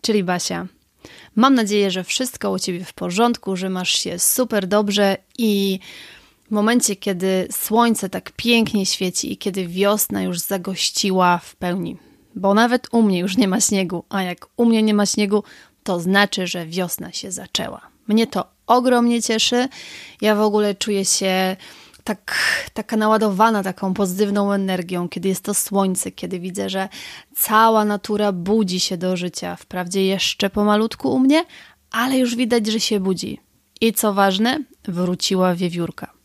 czyli Basia. Mam nadzieję, że wszystko u Ciebie w porządku, że masz się super dobrze i w momencie, kiedy słońce tak pięknie świeci i kiedy wiosna już zagościła w pełni. Bo nawet u mnie już nie ma śniegu, a jak u mnie nie ma śniegu, to znaczy, że wiosna się zaczęła. Mnie to ogromnie cieszy. Ja w ogóle czuję się tak, taka naładowana taką pozytywną energią, kiedy jest to słońce, kiedy widzę, że cała natura budzi się do życia. Wprawdzie jeszcze pomalutku u mnie, ale już widać, że się budzi. I co ważne, wróciła wiewiórka.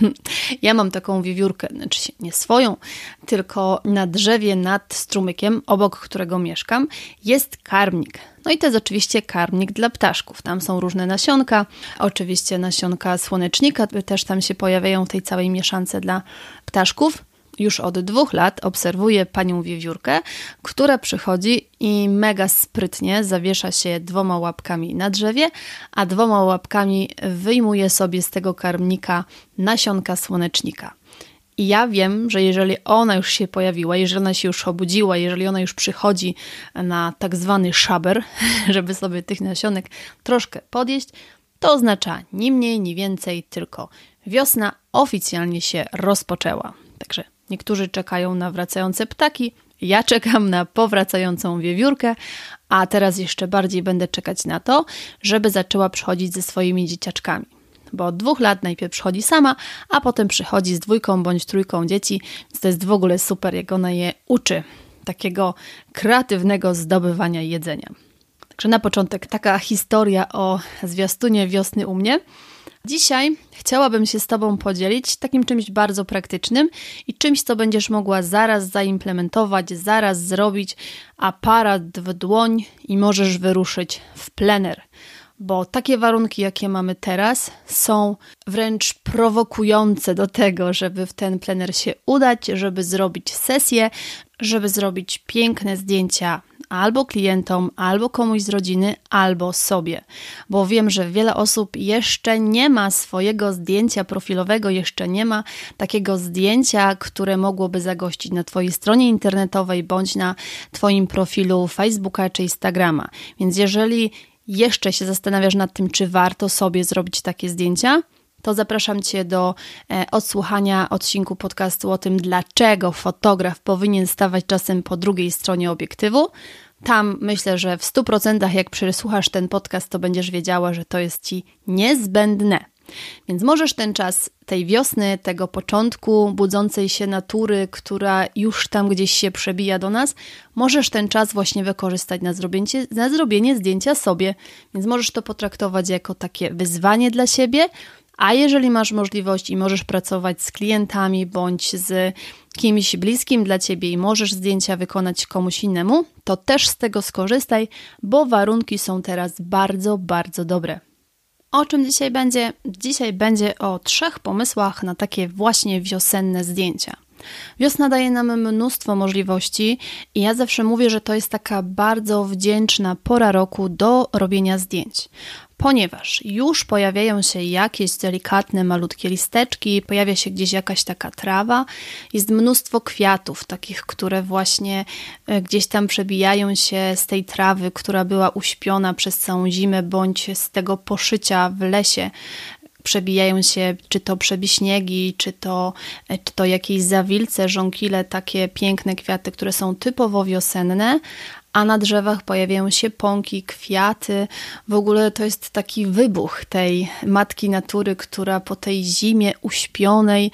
Ja mam taką wiewiórkę, znaczy nie swoją, tylko na drzewie nad strumykiem, obok którego mieszkam, jest karmnik. No i to jest oczywiście karmnik dla ptaszków. Tam są różne nasionka, oczywiście nasionka słonecznika też tam się pojawiają w tej całej mieszance dla ptaszków już od dwóch lat obserwuję panią wiewiórkę, która przychodzi i mega sprytnie zawiesza się dwoma łapkami na drzewie, a dwoma łapkami wyjmuje sobie z tego karmnika nasionka słonecznika. I ja wiem, że jeżeli ona już się pojawiła, jeżeli ona się już obudziła, jeżeli ona już przychodzi na tak zwany szaber, żeby sobie tych nasionek troszkę podjeść, to oznacza ni mniej, ni więcej, tylko wiosna oficjalnie się rozpoczęła. Także Niektórzy czekają na wracające ptaki, ja czekam na powracającą wiewiórkę, a teraz jeszcze bardziej będę czekać na to, żeby zaczęła przychodzić ze swoimi dzieciaczkami. Bo od dwóch lat najpierw przychodzi sama, a potem przychodzi z dwójką bądź trójką dzieci, więc to jest w ogóle super, jak ona je uczy takiego kreatywnego zdobywania jedzenia. Także na początek taka historia o zwiastunie wiosny u mnie – Dzisiaj chciałabym się z Tobą podzielić takim czymś bardzo praktycznym i czymś, co będziesz mogła zaraz zaimplementować, zaraz zrobić aparat w dłoń i możesz wyruszyć w plener. Bo takie warunki, jakie mamy teraz, są wręcz prowokujące do tego, żeby w ten plener się udać, żeby zrobić sesję, żeby zrobić piękne zdjęcia albo klientom, albo komuś z rodziny, albo sobie. Bo wiem, że wiele osób jeszcze nie ma swojego zdjęcia profilowego, jeszcze nie ma takiego zdjęcia, które mogłoby zagościć na Twojej stronie internetowej bądź na Twoim profilu Facebooka czy Instagrama. Więc jeżeli jeszcze się zastanawiasz nad tym, czy warto sobie zrobić takie zdjęcia, to zapraszam Cię do e, odsłuchania odcinku podcastu o tym, dlaczego fotograf powinien stawać czasem po drugiej stronie obiektywu. Tam myślę, że w 100% jak przesłuchasz ten podcast, to będziesz wiedziała, że to jest Ci niezbędne. Więc możesz ten czas tej wiosny, tego początku budzącej się natury, która już tam gdzieś się przebija do nas, możesz ten czas właśnie wykorzystać na zrobienie, na zrobienie zdjęcia sobie. Więc możesz to potraktować jako takie wyzwanie dla siebie, a jeżeli masz możliwość i możesz pracować z klientami bądź z kimś bliskim dla ciebie i możesz zdjęcia wykonać komuś innemu, to też z tego skorzystaj, bo warunki są teraz bardzo, bardzo dobre. O czym dzisiaj będzie? Dzisiaj będzie o trzech pomysłach na takie właśnie wiosenne zdjęcia. Wiosna daje nam mnóstwo możliwości i ja zawsze mówię, że to jest taka bardzo wdzięczna pora roku do robienia zdjęć. Ponieważ już pojawiają się jakieś delikatne, malutkie listeczki, pojawia się gdzieś jakaś taka trawa, jest mnóstwo kwiatów, takich, które właśnie e, gdzieś tam przebijają się z tej trawy, która była uśpiona przez całą zimę, bądź z tego poszycia w lesie przebijają się czy to przebiśniegi, czy to, e, czy to jakieś zawilce, żonkile, takie piękne kwiaty, które są typowo wiosenne, a na drzewach pojawiają się pąki, kwiaty. W ogóle to jest taki wybuch tej matki natury, która po tej zimie uśpionej,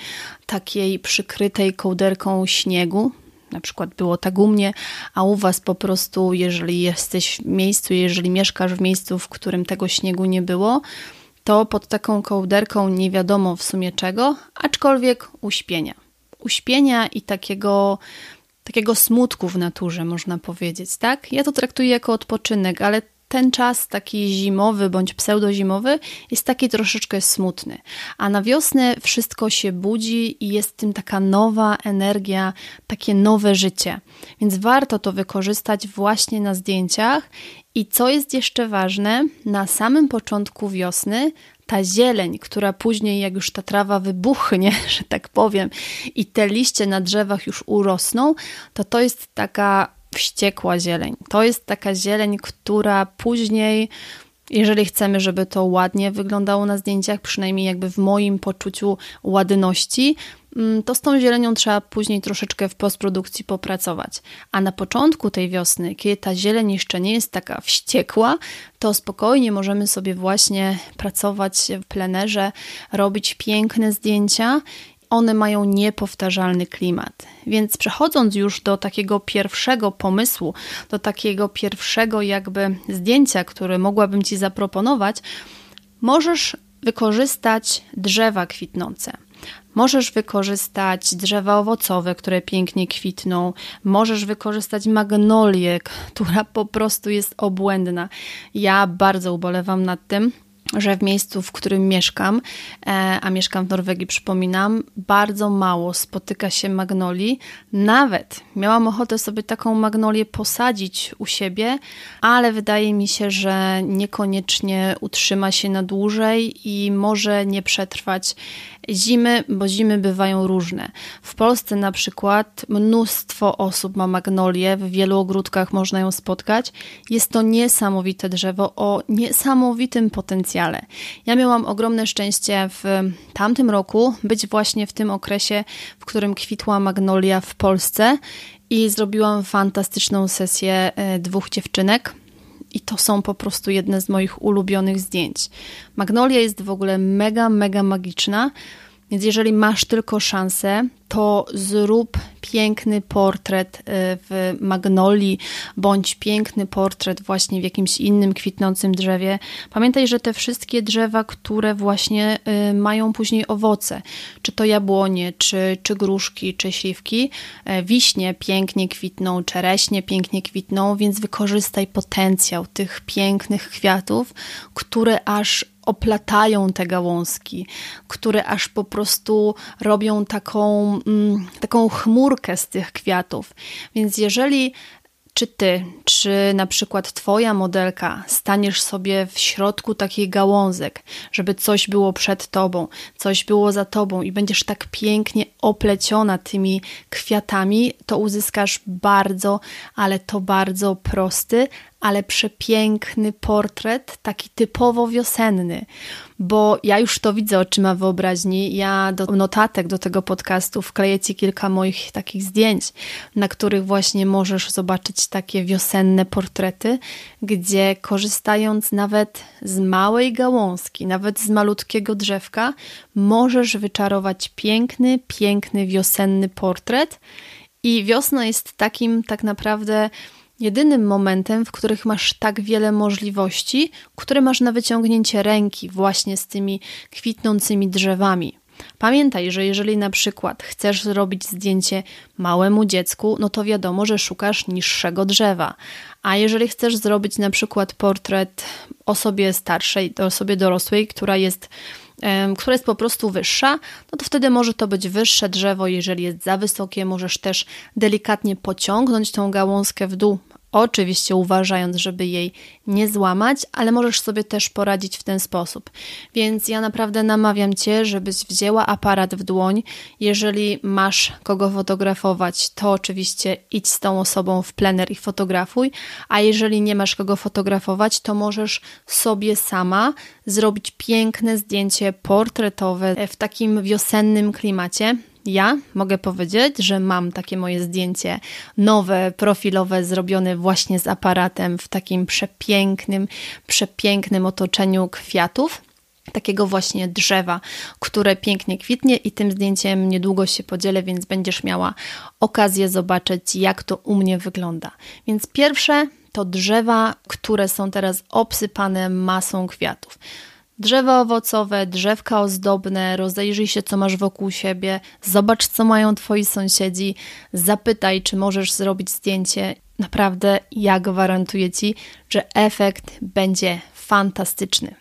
takiej przykrytej kołderką śniegu, na przykład było tak u mnie, a u Was po prostu, jeżeli jesteś w miejscu, jeżeli mieszkasz w miejscu, w którym tego śniegu nie było, to pod taką kołderką nie wiadomo w sumie czego, aczkolwiek uśpienia. Uśpienia i takiego, takiego smutku w naturze, można powiedzieć, tak? Ja to traktuję jako odpoczynek, ale ten czas taki zimowy bądź pseudozimowy jest taki troszeczkę smutny. A na wiosnę wszystko się budzi i jest w tym taka nowa energia, takie nowe życie. Więc warto to wykorzystać właśnie na zdjęciach. I co jest jeszcze ważne, na samym początku wiosny ta zieleń, która później, jak już ta trawa wybuchnie, że tak powiem, i te liście na drzewach już urosną, to to jest taka wściekła zieleń. To jest taka zieleń, która później, jeżeli chcemy, żeby to ładnie wyglądało na zdjęciach, przynajmniej jakby w moim poczuciu ładności, mm, to z tą zielenią trzeba później troszeczkę w postprodukcji popracować. A na początku tej wiosny, kiedy ta zieleń jeszcze nie jest taka wściekła, to spokojnie możemy sobie właśnie pracować w plenerze, robić piękne zdjęcia one mają niepowtarzalny klimat. Więc przechodząc już do takiego pierwszego pomysłu, do takiego pierwszego jakby zdjęcia, które mogłabym Ci zaproponować, możesz wykorzystać drzewa kwitnące. Możesz wykorzystać drzewa owocowe, które pięknie kwitną. Możesz wykorzystać magnolię, która po prostu jest obłędna. Ja bardzo ubolewam nad tym, że w miejscu, w którym mieszkam, e, a mieszkam w Norwegii, przypominam, bardzo mało spotyka się magnolii. Nawet miałam ochotę sobie taką magnolię posadzić u siebie, ale wydaje mi się, że niekoniecznie utrzyma się na dłużej i może nie przetrwać zimy, bo zimy bywają różne. W Polsce na przykład mnóstwo osób ma magnolię, w wielu ogródkach można ją spotkać. Jest to niesamowite drzewo o niesamowitym potencjale. Ja miałam ogromne szczęście w tamtym roku być właśnie w tym okresie, w którym kwitła magnolia w Polsce i zrobiłam fantastyczną sesję e, dwóch dziewczynek i to są po prostu jedne z moich ulubionych zdjęć. Magnolia jest w ogóle mega, mega magiczna, więc jeżeli masz tylko szansę, to zrób piękny portret y, w magnolii, bądź piękny portret właśnie w jakimś innym kwitnącym drzewie. Pamiętaj, że te wszystkie drzewa, które właśnie y, mają później owoce, czy to jabłonie, czy, czy gruszki, czy śliwki, y, wiśnie pięknie kwitną, czereśnie pięknie kwitną, więc wykorzystaj potencjał tych pięknych kwiatów, które aż oplatają te gałązki, które aż po prostu robią taką, mm, taką chmurkę z tych kwiatów. Więc jeżeli czy ty, czy na przykład twoja modelka staniesz sobie w środku takich gałązek, żeby coś było przed tobą, coś było za tobą i będziesz tak pięknie opleciona tymi kwiatami, to uzyskasz bardzo, ale to bardzo prosty, ale przepiękny portret, taki typowo wiosenny, bo ja już to widzę oczyma wyobraźni. Ja do notatek do tego podcastu wkleję Ci kilka moich takich zdjęć, na których właśnie możesz zobaczyć takie wiosenne portrety, gdzie korzystając nawet z małej gałązki, nawet z malutkiego drzewka, możesz wyczarować piękny, piękny wiosenny portret. I wiosna jest takim tak naprawdę jedynym momentem, w których masz tak wiele możliwości, które masz na wyciągnięcie ręki właśnie z tymi kwitnącymi drzewami. Pamiętaj, że jeżeli na przykład chcesz zrobić zdjęcie małemu dziecku, no to wiadomo, że szukasz niższego drzewa. A jeżeli chcesz zrobić na przykład portret osobie starszej, osobie dorosłej, która jest która jest po prostu wyższa, no to wtedy może to być wyższe drzewo. Jeżeli jest za wysokie, możesz też delikatnie pociągnąć tą gałązkę w dół, Oczywiście uważając, żeby jej nie złamać, ale możesz sobie też poradzić w ten sposób. Więc ja naprawdę namawiam Cię, żebyś wzięła aparat w dłoń. Jeżeli masz kogo fotografować, to oczywiście idź z tą osobą w plener i fotografuj, a jeżeli nie masz kogo fotografować, to możesz sobie sama zrobić piękne zdjęcie portretowe w takim wiosennym klimacie Ja mogę powiedzieć, że mam takie moje zdjęcie nowe, profilowe, zrobione właśnie z aparatem w takim przepięknym, przepięknym otoczeniu kwiatów takiego właśnie drzewa, które pięknie kwitnie i tym zdjęciem niedługo się podzielę, więc będziesz miała okazję zobaczyć, jak to u mnie wygląda. Więc pierwsze to drzewa, które są teraz obsypane masą kwiatów. Drzewa owocowe, drzewka ozdobne, rozejrzyj się, co masz wokół siebie, zobacz, co mają twoi sąsiedzi, zapytaj, czy możesz zrobić zdjęcie. Naprawdę, ja gwarantuję ci, że efekt będzie fantastyczny.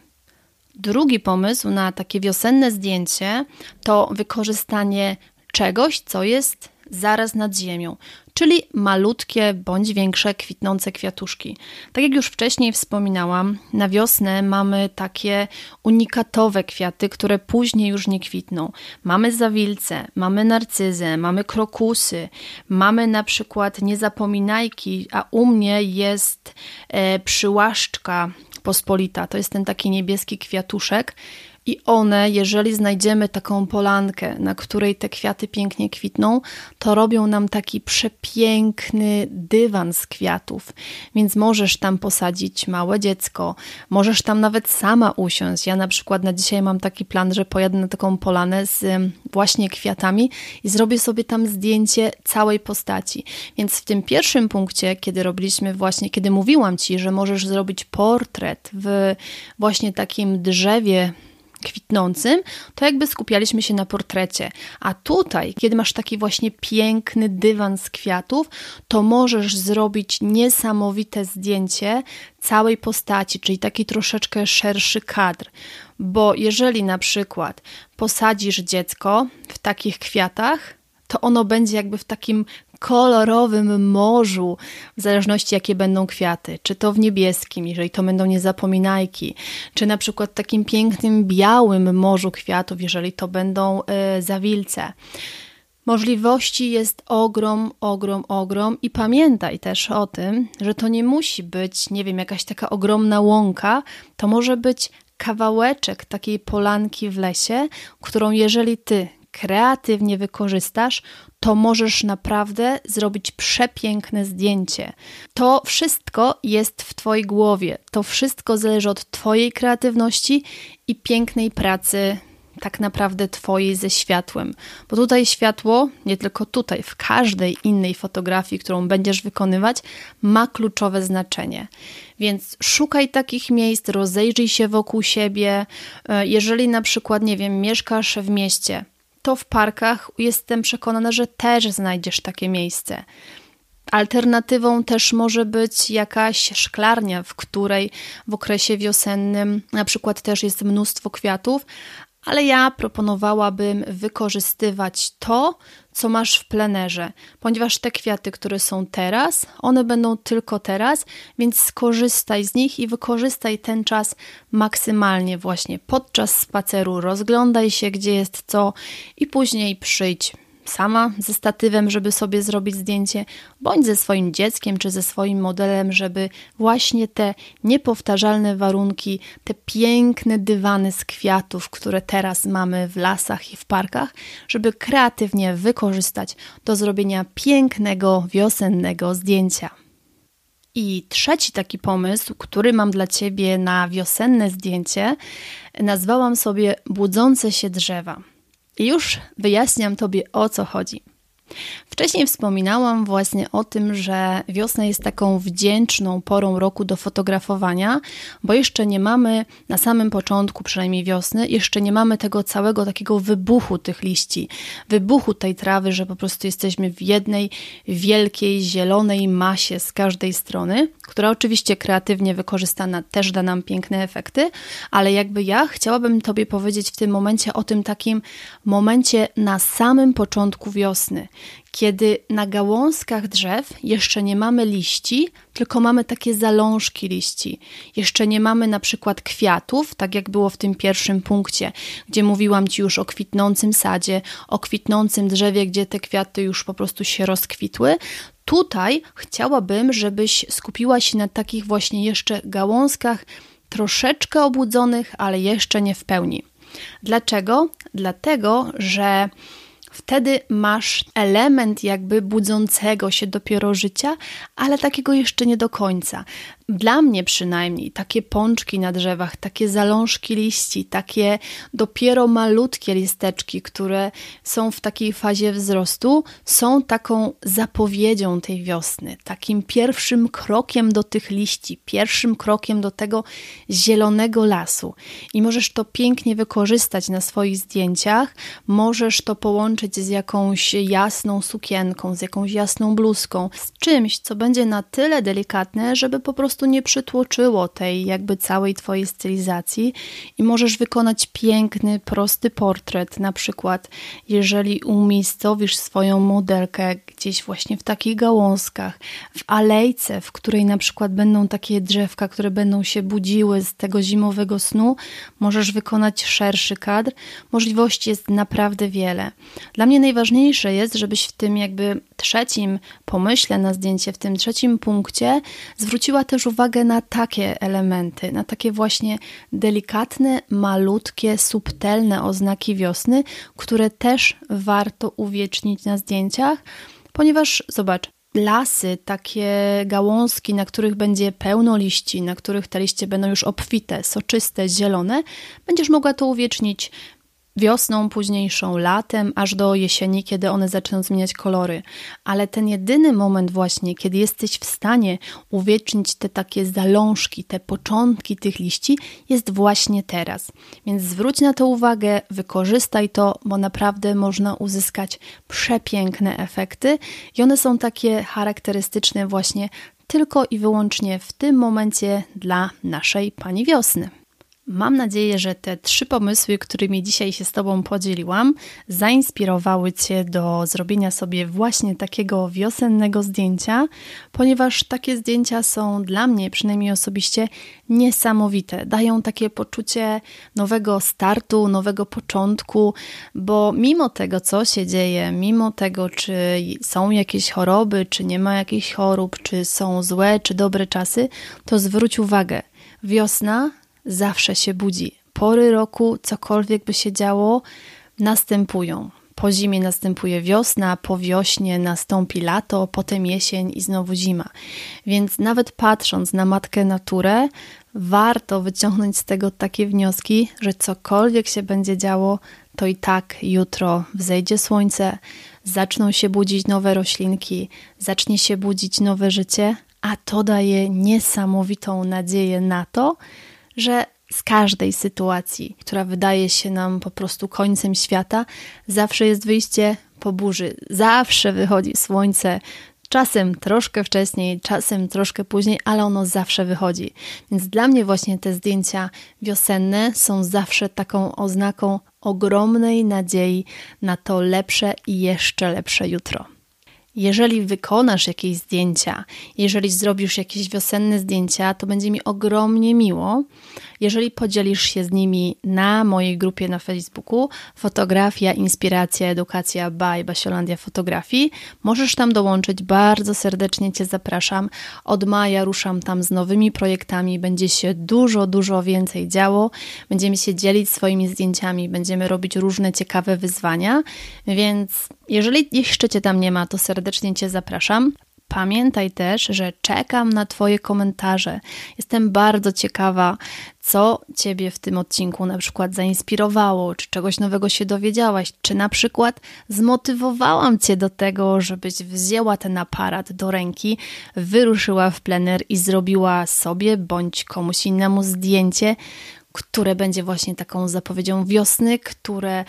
Drugi pomysł na takie wiosenne zdjęcie to wykorzystanie czegoś, co jest zaraz nad ziemią, czyli malutkie bądź większe kwitnące kwiatuszki. Tak jak już wcześniej wspominałam, na wiosnę mamy takie unikatowe kwiaty, które później już nie kwitną. Mamy zawilce, mamy narcyzę, mamy krokusy, mamy na przykład niezapominajki, a u mnie jest e, przyłaszczka pospolita. To jest ten taki niebieski kwiatuszek. I one, jeżeli znajdziemy taką polankę, na której te kwiaty pięknie kwitną, to robią nam taki przepiękny dywan z kwiatów. Więc możesz tam posadzić małe dziecko, możesz tam nawet sama usiąść. Ja na przykład na dzisiaj mam taki plan, że pojadę na taką polanę z właśnie kwiatami i zrobię sobie tam zdjęcie całej postaci. Więc w tym pierwszym punkcie, kiedy robiliśmy właśnie, kiedy mówiłam Ci, że możesz zrobić portret w właśnie takim drzewie, kwitnącym, to jakby skupialiśmy się na portrecie. A tutaj, kiedy masz taki właśnie piękny dywan z kwiatów, to możesz zrobić niesamowite zdjęcie całej postaci, czyli taki troszeczkę szerszy kadr. Bo jeżeli na przykład posadzisz dziecko w takich kwiatach, to ono będzie jakby w takim kolorowym morzu, w zależności jakie będą kwiaty, czy to w niebieskim, jeżeli to będą niezapominajki, czy na przykład takim pięknym białym morzu kwiatów, jeżeli to będą y, zawilce. Możliwości jest ogrom, ogrom, ogrom. I pamiętaj też o tym, że to nie musi być, nie wiem, jakaś taka ogromna łąka, to może być kawałeczek takiej polanki w lesie, którą jeżeli ty kreatywnie wykorzystasz, to możesz naprawdę zrobić przepiękne zdjęcie. To wszystko jest w Twojej głowie. To wszystko zależy od Twojej kreatywności i pięknej pracy tak naprawdę Twojej ze światłem. Bo tutaj światło, nie tylko tutaj, w każdej innej fotografii, którą będziesz wykonywać, ma kluczowe znaczenie. Więc szukaj takich miejsc, rozejrzyj się wokół siebie. E, jeżeli na przykład, nie wiem, mieszkasz w mieście, to w parkach jestem przekonana, że też znajdziesz takie miejsce. Alternatywą też może być jakaś szklarnia, w której w okresie wiosennym na przykład też jest mnóstwo kwiatów, ale ja proponowałabym wykorzystywać to, co masz w plenerze, ponieważ te kwiaty, które są teraz, one będą tylko teraz, więc skorzystaj z nich i wykorzystaj ten czas maksymalnie właśnie podczas spaceru. Rozglądaj się, gdzie jest co i później przyjdź sama ze statywem, żeby sobie zrobić zdjęcie, bądź ze swoim dzieckiem czy ze swoim modelem, żeby właśnie te niepowtarzalne warunki, te piękne dywany z kwiatów, które teraz mamy w lasach i w parkach, żeby kreatywnie wykorzystać do zrobienia pięknego wiosennego zdjęcia. I trzeci taki pomysł, który mam dla Ciebie na wiosenne zdjęcie, nazwałam sobie Budzące się drzewa. Już wyjaśniam Tobie o co chodzi. Wcześniej wspominałam właśnie o tym, że wiosna jest taką wdzięczną porą roku do fotografowania, bo jeszcze nie mamy na samym początku, przynajmniej wiosny, jeszcze nie mamy tego całego takiego wybuchu tych liści, wybuchu tej trawy, że po prostu jesteśmy w jednej wielkiej zielonej masie z każdej strony, która oczywiście kreatywnie wykorzystana też da nam piękne efekty, ale jakby ja chciałabym Tobie powiedzieć w tym momencie o tym takim momencie na samym początku wiosny, kiedy na gałązkach drzew jeszcze nie mamy liści, tylko mamy takie zalążki liści. Jeszcze nie mamy na przykład kwiatów, tak jak było w tym pierwszym punkcie, gdzie mówiłam Ci już o kwitnącym sadzie, o kwitnącym drzewie, gdzie te kwiaty już po prostu się rozkwitły. Tutaj chciałabym, żebyś skupiła się na takich właśnie jeszcze gałązkach troszeczkę obudzonych, ale jeszcze nie w pełni. Dlaczego? Dlatego, że Wtedy masz element jakby budzącego się dopiero życia, ale takiego jeszcze nie do końca. Dla mnie przynajmniej takie pączki na drzewach, takie zalążki liści, takie dopiero malutkie listeczki, które są w takiej fazie wzrostu, są taką zapowiedzią tej wiosny, takim pierwszym krokiem do tych liści, pierwszym krokiem do tego zielonego lasu. I możesz to pięknie wykorzystać na swoich zdjęciach, możesz to połączyć z jakąś jasną sukienką, z jakąś jasną bluzką, z czymś, co będzie na tyle delikatne, żeby po prostu prostu nie przytłoczyło tej jakby całej Twojej stylizacji i możesz wykonać piękny, prosty portret. Na przykład, jeżeli umiejscowisz swoją modelkę gdzieś właśnie w takich gałązkach, w alejce, w której na przykład będą takie drzewka, które będą się budziły z tego zimowego snu, możesz wykonać szerszy kadr. Możliwości jest naprawdę wiele. Dla mnie najważniejsze jest, żebyś w tym jakby trzecim pomyśle na zdjęcie, w tym trzecim punkcie zwróciła też uwagę na takie elementy, na takie właśnie delikatne, malutkie, subtelne oznaki wiosny, które też warto uwiecznić na zdjęciach, ponieważ zobacz, lasy, takie gałązki, na których będzie pełno liści, na których te liście będą już obfite, soczyste, zielone, będziesz mogła to uwiecznić wiosną, późniejszą latem, aż do jesieni, kiedy one zaczną zmieniać kolory. Ale ten jedyny moment właśnie, kiedy jesteś w stanie uwiecznić te takie zalążki, te początki tych liści, jest właśnie teraz. Więc zwróć na to uwagę, wykorzystaj to, bo naprawdę można uzyskać przepiękne efekty i one są takie charakterystyczne właśnie tylko i wyłącznie w tym momencie dla naszej Pani Wiosny. Mam nadzieję, że te trzy pomysły, którymi dzisiaj się z Tobą podzieliłam, zainspirowały Cię do zrobienia sobie właśnie takiego wiosennego zdjęcia, ponieważ takie zdjęcia są dla mnie, przynajmniej osobiście, niesamowite. Dają takie poczucie nowego startu, nowego początku, bo mimo tego, co się dzieje, mimo tego, czy są jakieś choroby, czy nie ma jakichś chorób, czy są złe, czy dobre czasy, to zwróć uwagę. Wiosna zawsze się budzi. Pory roku, cokolwiek by się działo, następują. Po zimie następuje wiosna, po wiośnie nastąpi lato, potem jesień i znowu zima. Więc nawet patrząc na matkę naturę, warto wyciągnąć z tego takie wnioski, że cokolwiek się będzie działo, to i tak jutro wzejdzie słońce, zaczną się budzić nowe roślinki, zacznie się budzić nowe życie, a to daje niesamowitą nadzieję na to, że z każdej sytuacji, która wydaje się nam po prostu końcem świata, zawsze jest wyjście po burzy. Zawsze wychodzi słońce, czasem troszkę wcześniej, czasem troszkę później, ale ono zawsze wychodzi. Więc dla mnie właśnie te zdjęcia wiosenne są zawsze taką oznaką ogromnej nadziei na to lepsze i jeszcze lepsze jutro. Jeżeli wykonasz jakieś zdjęcia, jeżeli zrobisz jakieś wiosenne zdjęcia, to będzie mi ogromnie miło, jeżeli podzielisz się z nimi na mojej grupie na Facebooku Fotografia, Inspiracja, Edukacja by Basiolandia Fotografii. Możesz tam dołączyć, bardzo serdecznie Cię zapraszam. Od maja ruszam tam z nowymi projektami, będzie się dużo, dużo więcej działo. Będziemy się dzielić swoimi zdjęciami, będziemy robić różne ciekawe wyzwania, więc jeżeli jeszcze Cię tam nie ma, to serdecznie Cię zapraszam. Pamiętaj też, że czekam na Twoje komentarze. Jestem bardzo ciekawa, co Ciebie w tym odcinku na przykład zainspirowało, czy czegoś nowego się dowiedziałaś, czy na przykład zmotywowałam Cię do tego, żebyś wzięła ten aparat do ręki, wyruszyła w plener i zrobiła sobie bądź komuś innemu zdjęcie, które będzie właśnie taką zapowiedzią wiosny, które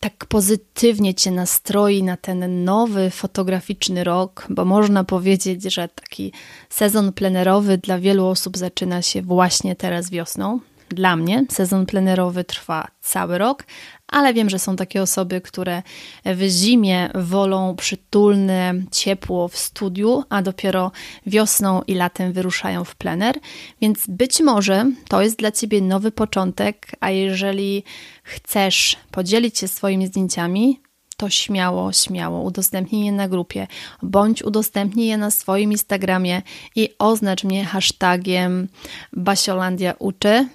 tak pozytywnie Cię nastroi na ten nowy fotograficzny rok, bo można powiedzieć, że taki sezon plenerowy dla wielu osób zaczyna się właśnie teraz wiosną. Dla mnie sezon plenerowy trwa cały rok, ale wiem, że są takie osoby, które w zimie wolą przytulne ciepło w studiu, a dopiero wiosną i latem wyruszają w plener, więc być może to jest dla Ciebie nowy początek, a jeżeli chcesz podzielić się swoimi zdjęciami, to śmiało, śmiało udostępnij je na grupie, bądź udostępnij je na swoim Instagramie i oznacz mnie hashtagiem Basiolandia uczy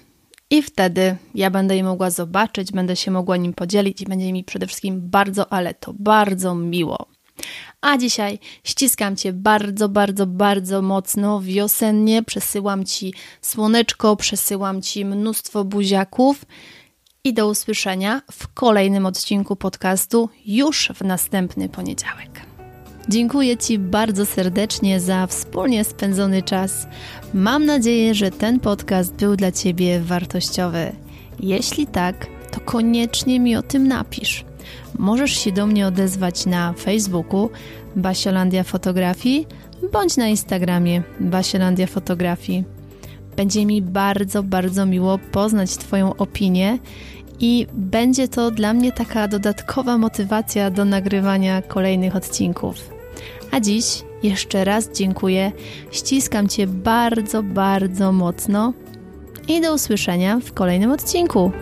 I wtedy ja będę je mogła zobaczyć, będę się mogła nim podzielić i będzie mi przede wszystkim bardzo, ale to bardzo miło. A dzisiaj ściskam Cię bardzo, bardzo, bardzo mocno, wiosennie. Przesyłam Ci słoneczko, przesyłam Ci mnóstwo buziaków i do usłyszenia w kolejnym odcinku podcastu już w następny poniedziałek. Dziękuję Ci bardzo serdecznie za wspólnie spędzony czas. Mam nadzieję, że ten podcast był dla Ciebie wartościowy. Jeśli tak, to koniecznie mi o tym napisz. Możesz się do mnie odezwać na Facebooku Basiolandia Fotografii bądź na Instagramie Basiolandia Fotografii. Będzie mi bardzo, bardzo miło poznać Twoją opinię i będzie to dla mnie taka dodatkowa motywacja do nagrywania kolejnych odcinków. A dziś jeszcze raz dziękuję, ściskam Cię bardzo, bardzo mocno i do usłyszenia w kolejnym odcinku.